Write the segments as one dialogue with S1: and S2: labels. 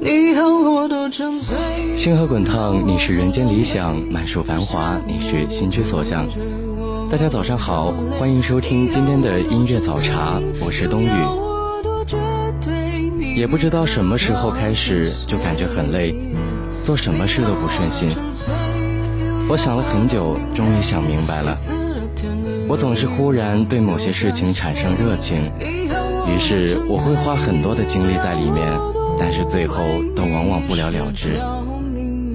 S1: 你和我都沉醉。
S2: 星河滚烫，你是人间理想；满树繁华，你是心之所向。大家早上好，欢迎收听今天的音乐早茶，我是冬雨。
S1: 也不知道什么时候开始就感觉很累，
S2: 做什么事都不顺心。
S1: 我想了很久，终于想明白了。我总是忽然对某些事情产生热情，于是我会花很多的精力在里面，但是最后都往往不了了之，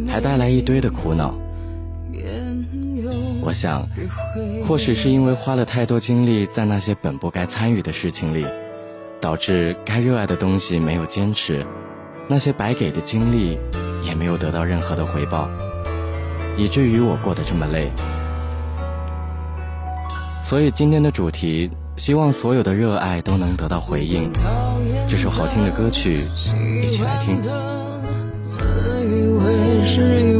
S1: 还带来一堆的
S2: 苦恼。
S1: 我
S2: 想，
S1: 或许是因
S2: 为花了太多精力在那些本不该参与的事情里，导致该热爱的东西没有坚持，那些白给的精力也没有得到任何的回报，以至于我过得这么累。所以今天的主题，希望所有的热爱都能得到回应。
S1: 这首好听的歌曲，一起来听。自以为是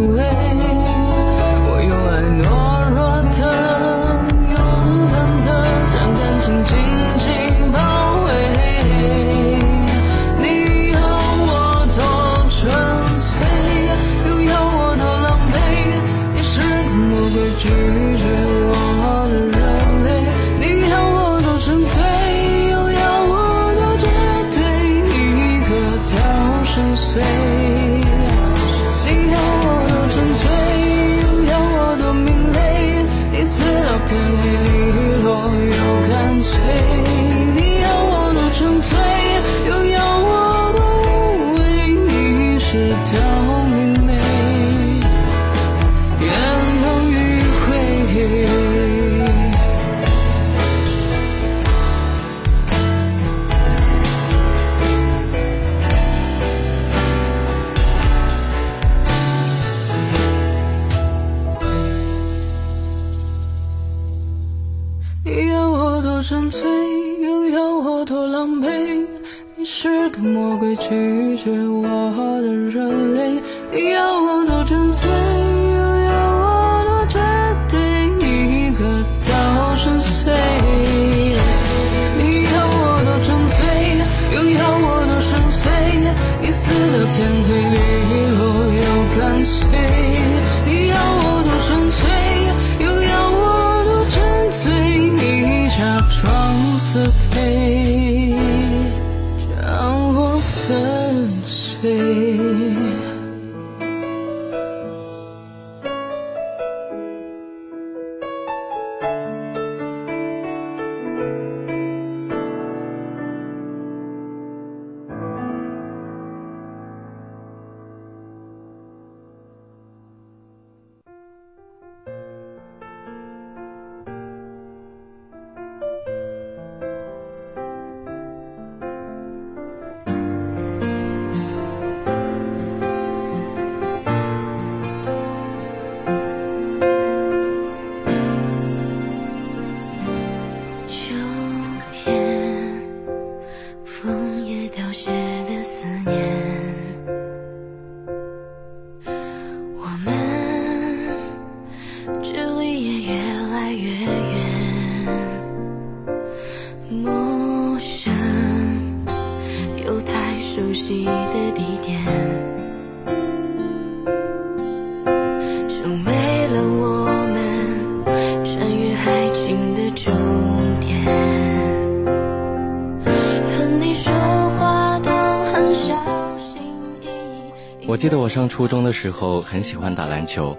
S2: 记得我上初中的时候很喜欢打篮球，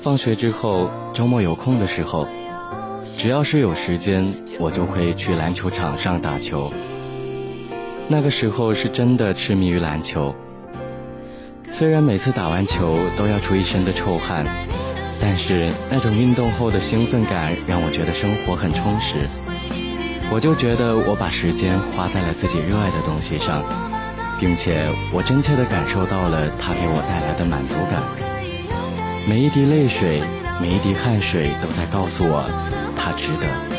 S2: 放学之后、周末有空的时候，
S3: 只
S2: 要是有时间，我就会去篮球场上打球。那个时候是真的痴迷于篮球，虽然每次打完球都要出一身的臭汗，但是那种运动后的兴奋感让我觉得生活很充实。我就觉得我把时间花在了自己热爱的东西上，并且我真切地感受到了他给我带来的满足感。每一滴泪水，每一滴汗水都在告诉我，他值得。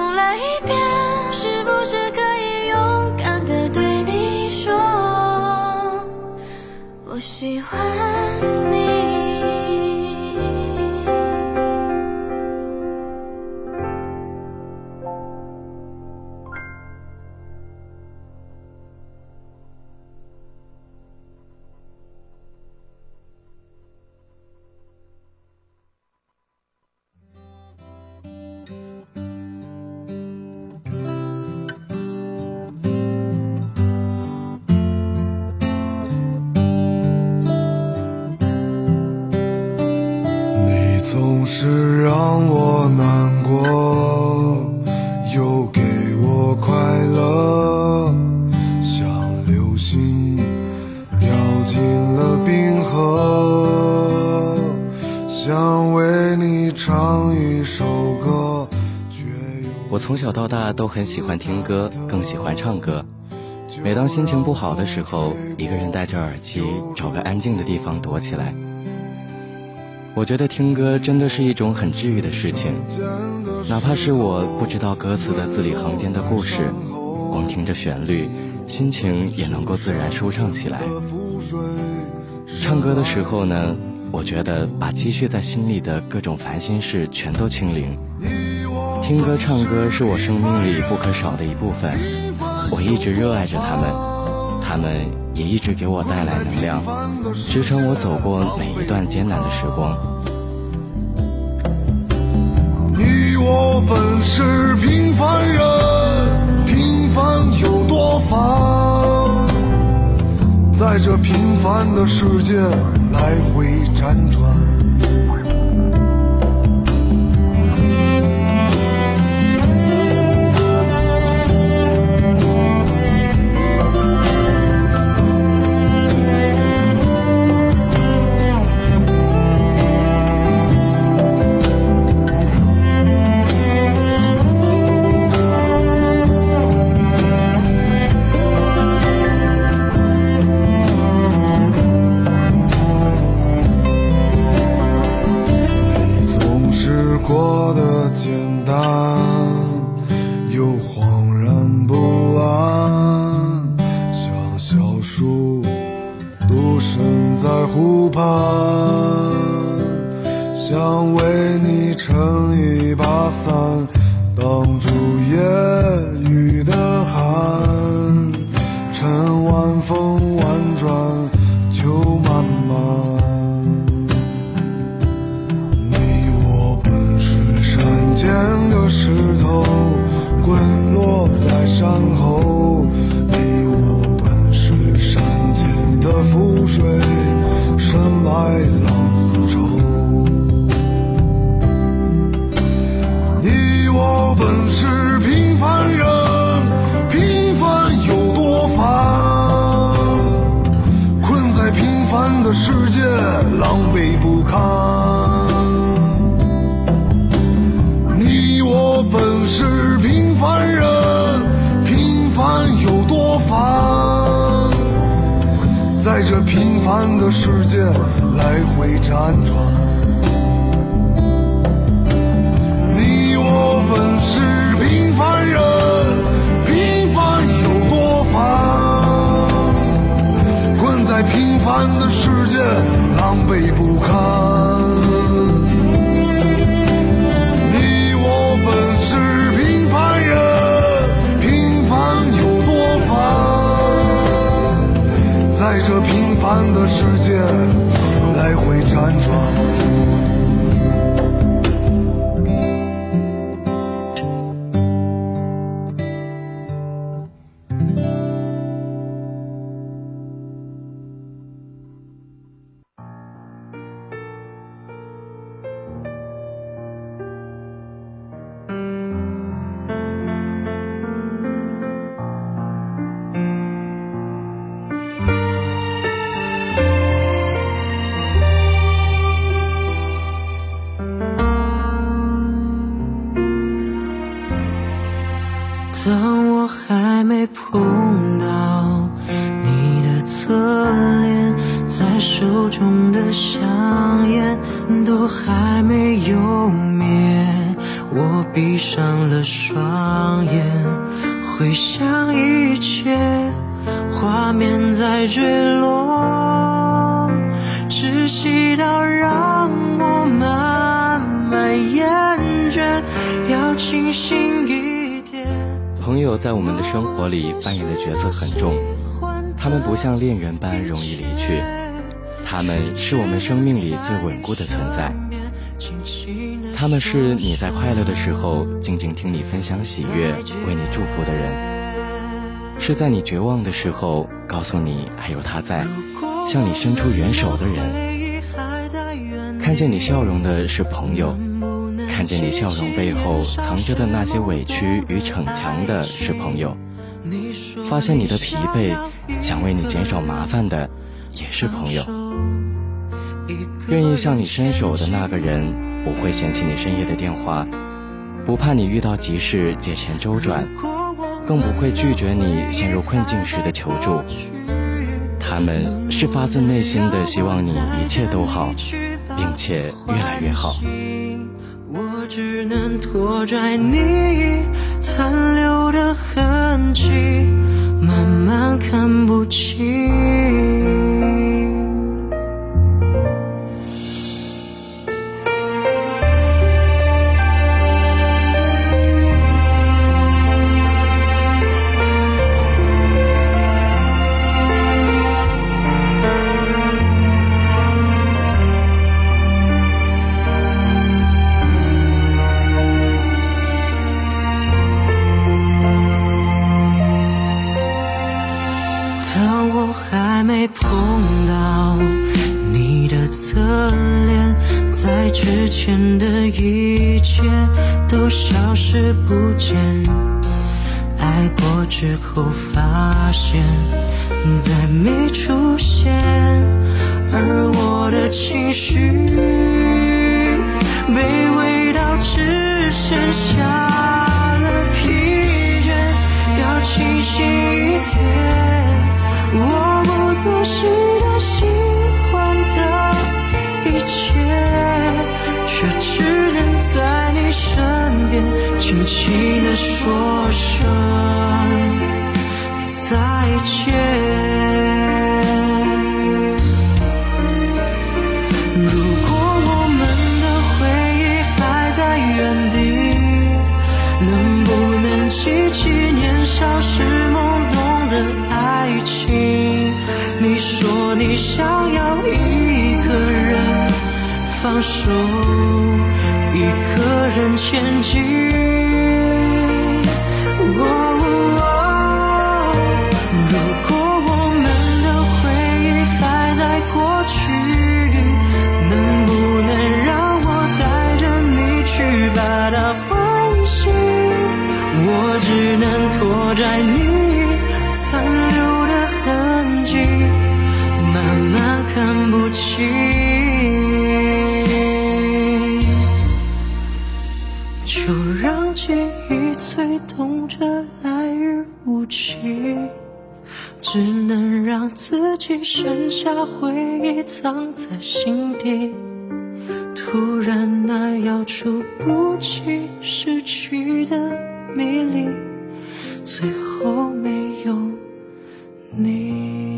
S3: 重来一遍是不是可以勇敢的对你说我喜欢你。
S4: 给你唱一首歌。我从
S2: 小到大都很喜欢听歌，更喜欢唱歌。
S4: 每当心情不好的时候，一个人
S2: 戴着耳机，找个安静的地方躲起来。我觉得听歌真的是一种很治愈的事情，
S4: 哪怕是我不知道
S2: 歌词的字里行间的故事，
S4: 光听
S2: 着旋律，
S4: 心情也能够自然
S2: 舒畅起来。
S4: 唱歌的时候
S2: 呢，我觉得把积蓄在心里的各种烦心事全都清零。
S4: 听歌唱歌是我生命里不
S2: 可少的一部分，
S4: 我一直热爱着他们，
S2: 他们也一直给我带来能量，
S4: 支撑我走过每一段艰
S2: 难的时光。
S4: 你我本是平凡人，平凡有多烦？在这平凡的世界来回辗转。风婉转，秋漫漫，你我本是山间的石头，滚落在山后。世界来回辗转。你我本是平凡人平凡有多烦？困在平凡的世界狼狈不堪。辗转
S5: 碰到你的侧脸在手中的香烟都还没有灭。我闭上了双眼回想一切画面在坠落。
S2: 朋友在我们的生活里扮演的角色很重，
S5: 他们不像恋
S2: 人般容易离去，
S5: 他们是我们生命里最稳固的存在。他们是你在快乐的时候
S2: 静静听你分享喜悦、为你祝福的人，是在你绝望的时候告诉你还有他在，
S5: 向你伸出援手的人。看见你笑容的
S2: 是朋友。
S5: 看见你笑容背后藏着的那些委屈与逞强的是朋友，发现你的疲惫，想为你减少麻烦
S2: 的也是朋友。
S5: 愿意向你伸手的那个人，不会嫌弃你深夜的
S2: 电话，不怕你遇到急事借钱周转，
S5: 更不会拒绝你陷入困境时的求助。他们是发自内心的希望你一切都好，并且越来越好。只能拖拽你残留的痕迹，慢慢看不清。之后发现再没出现，而我的情绪卑微到只剩下了疲倦，要清醒一点。我不做事的喜欢的一切，却只能在你身边轻轻地说前进。就让记忆催动着来日无期。只能让自己剩下回忆藏在心底，突然那遥触不及失去的迷离，最后没有你。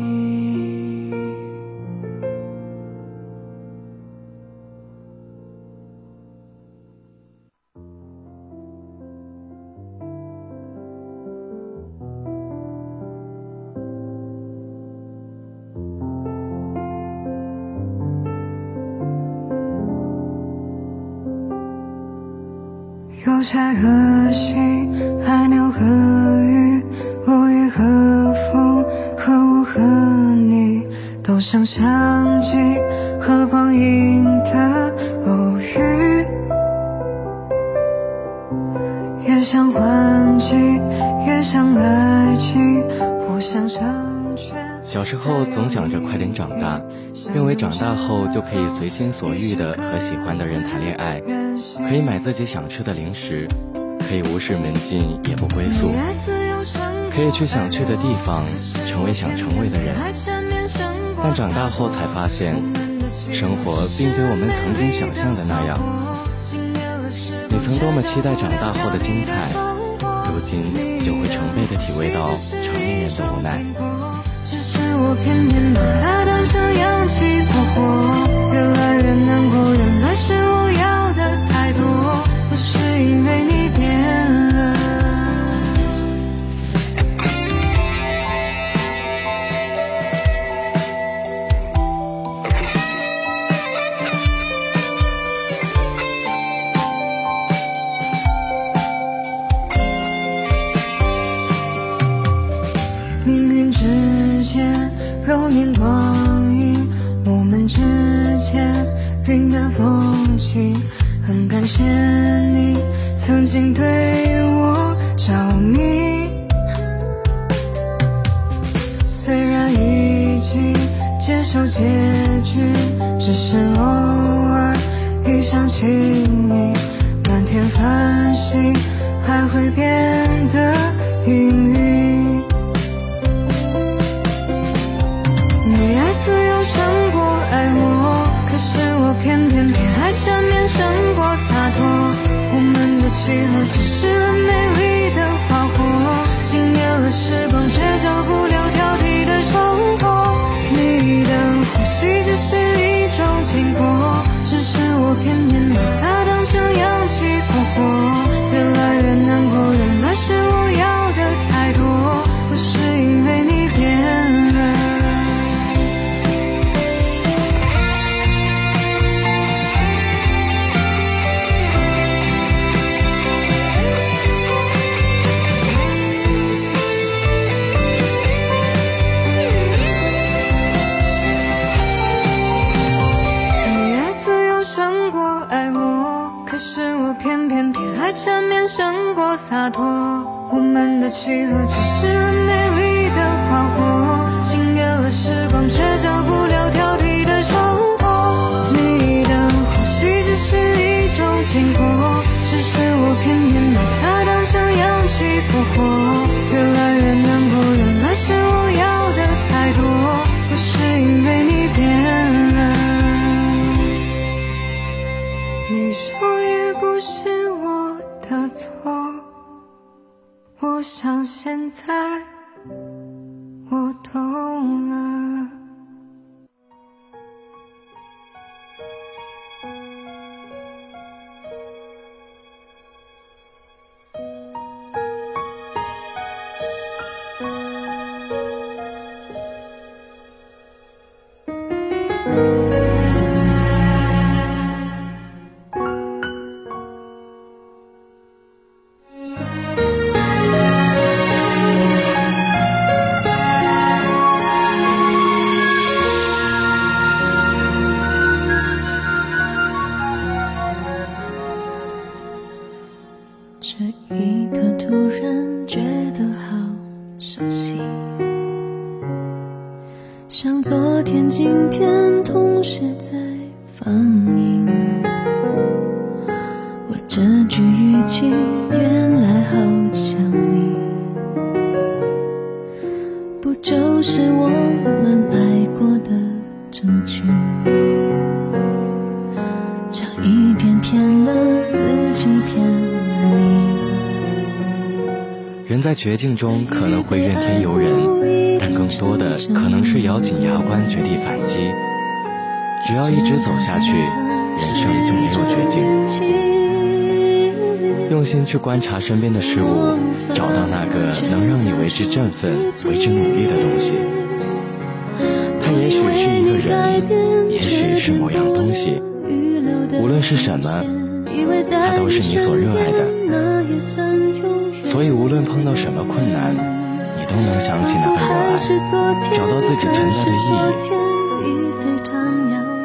S6: 有柴和溪，海鸟和鱼，落叶和风，和我和你，都像相机和光阴的偶遇，也像换季，也像爱情，互相成全。
S2: 小时候总想着快点长大，
S6: 认为长大后就可以随心所欲的和喜欢的人谈恋爱，可以买
S2: 自己想吃的零食，可以无视门禁也不归宿，
S6: 可以去想去的地方，成为想成为的人。但长大后才发现，生活并非我们曾经想象的那样。你曾多么期待长大后的精彩，如今就会成倍的体会到成年人的无奈。我偏偏把它当成氧气过活，越来越难过，原来是我多，不是因为你。you. 现在我懂
S3: 天、今天同时在放映。我这句语气原来好像你，不就是我们爱过的证据？差一点骗了自己，骗了你。
S2: 人在绝境中可能会怨天尤人，
S3: 更多的可能是咬紧牙关，绝地
S2: 反击。只要一直走下去，
S3: 人生就没有绝境。
S2: 用心去观察身边的事物，
S3: 找到那个能让你为之振奋、为之努力的东西。它也许是一个人，也许是某样东西，无论是什么，它都是你所热爱的。所以，无论碰
S2: 到什么困难，都能想起那份热爱，
S3: 找到自己存在的意义。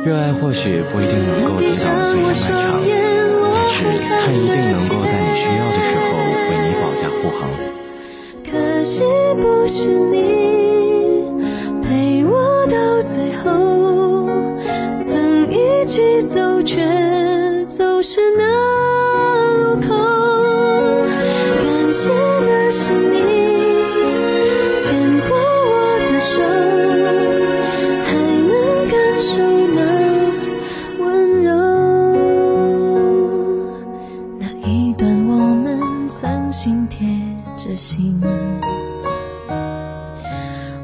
S3: 热
S2: 爱或许不一定能够抵挡岁月漫长，
S3: 但是它一定能够在你需要的时候为你保驾
S2: 护航。
S3: 可惜不是你陪我到最后，曾一起走，却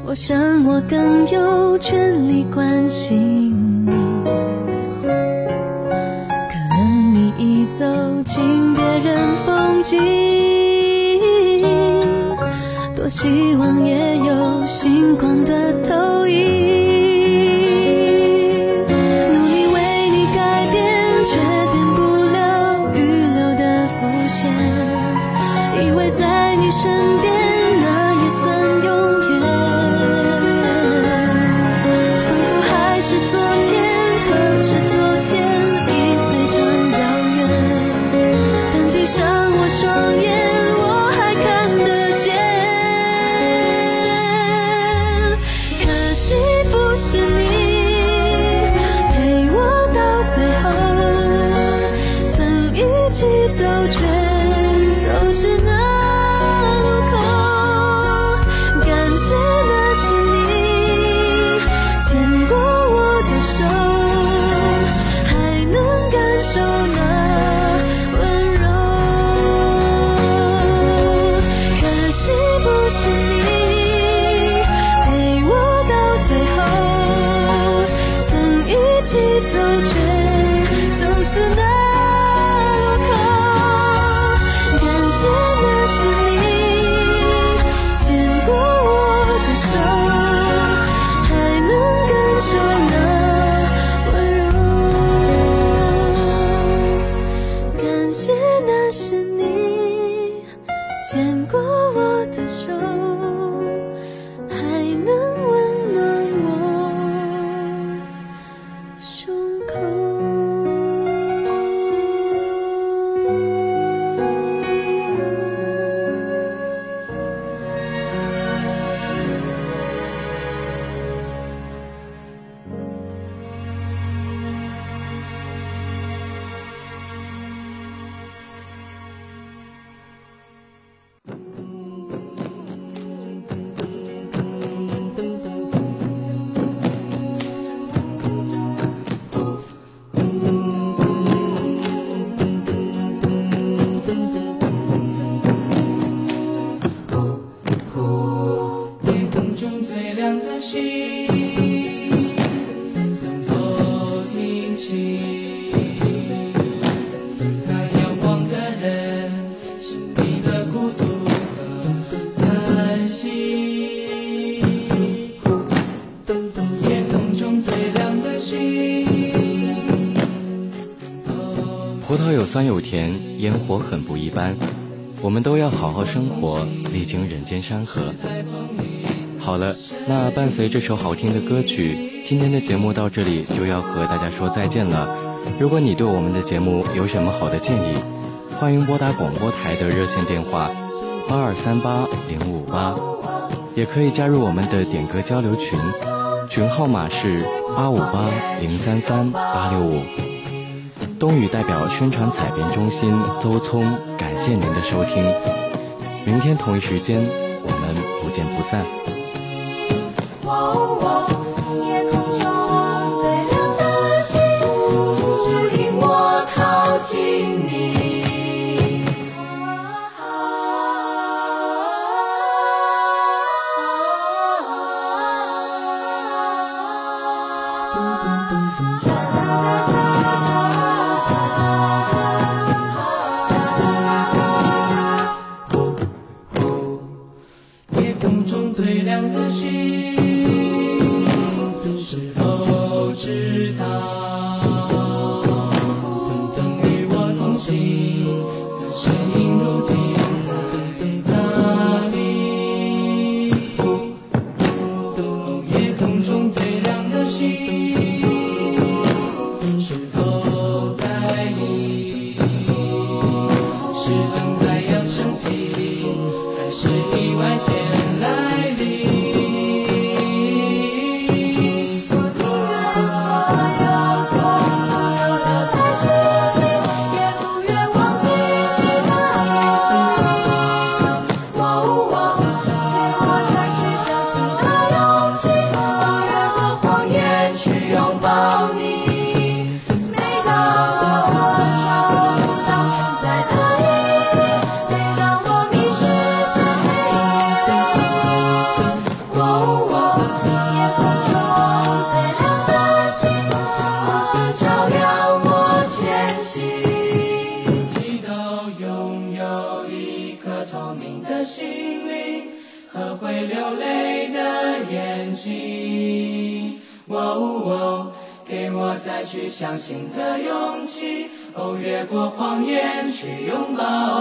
S3: 我想我更有权利关心你。可能你已走进别人风景，多希望也有星光的投影。走却总是能 come.
S2: 萄有酸有甜，烟火很不一般。我们都要好好生活，历经人间山河。好了，那伴随这首好听的歌曲，今天的节目到这里就要和大家说再见了。如果你对我们的节目有什么好的建议，欢迎拨打广播台的热线电话八二三八零五八，也可以加入我们的点歌交流群，群号码是八五八零三三八六五。风雨代表宣传采编中心邹聪，感谢您的收听。明天同一时间，我们不见不散。
S3: 夜空中最亮的星，请指引我靠近
S7: 新的勇气，哦，越过谎言去拥抱。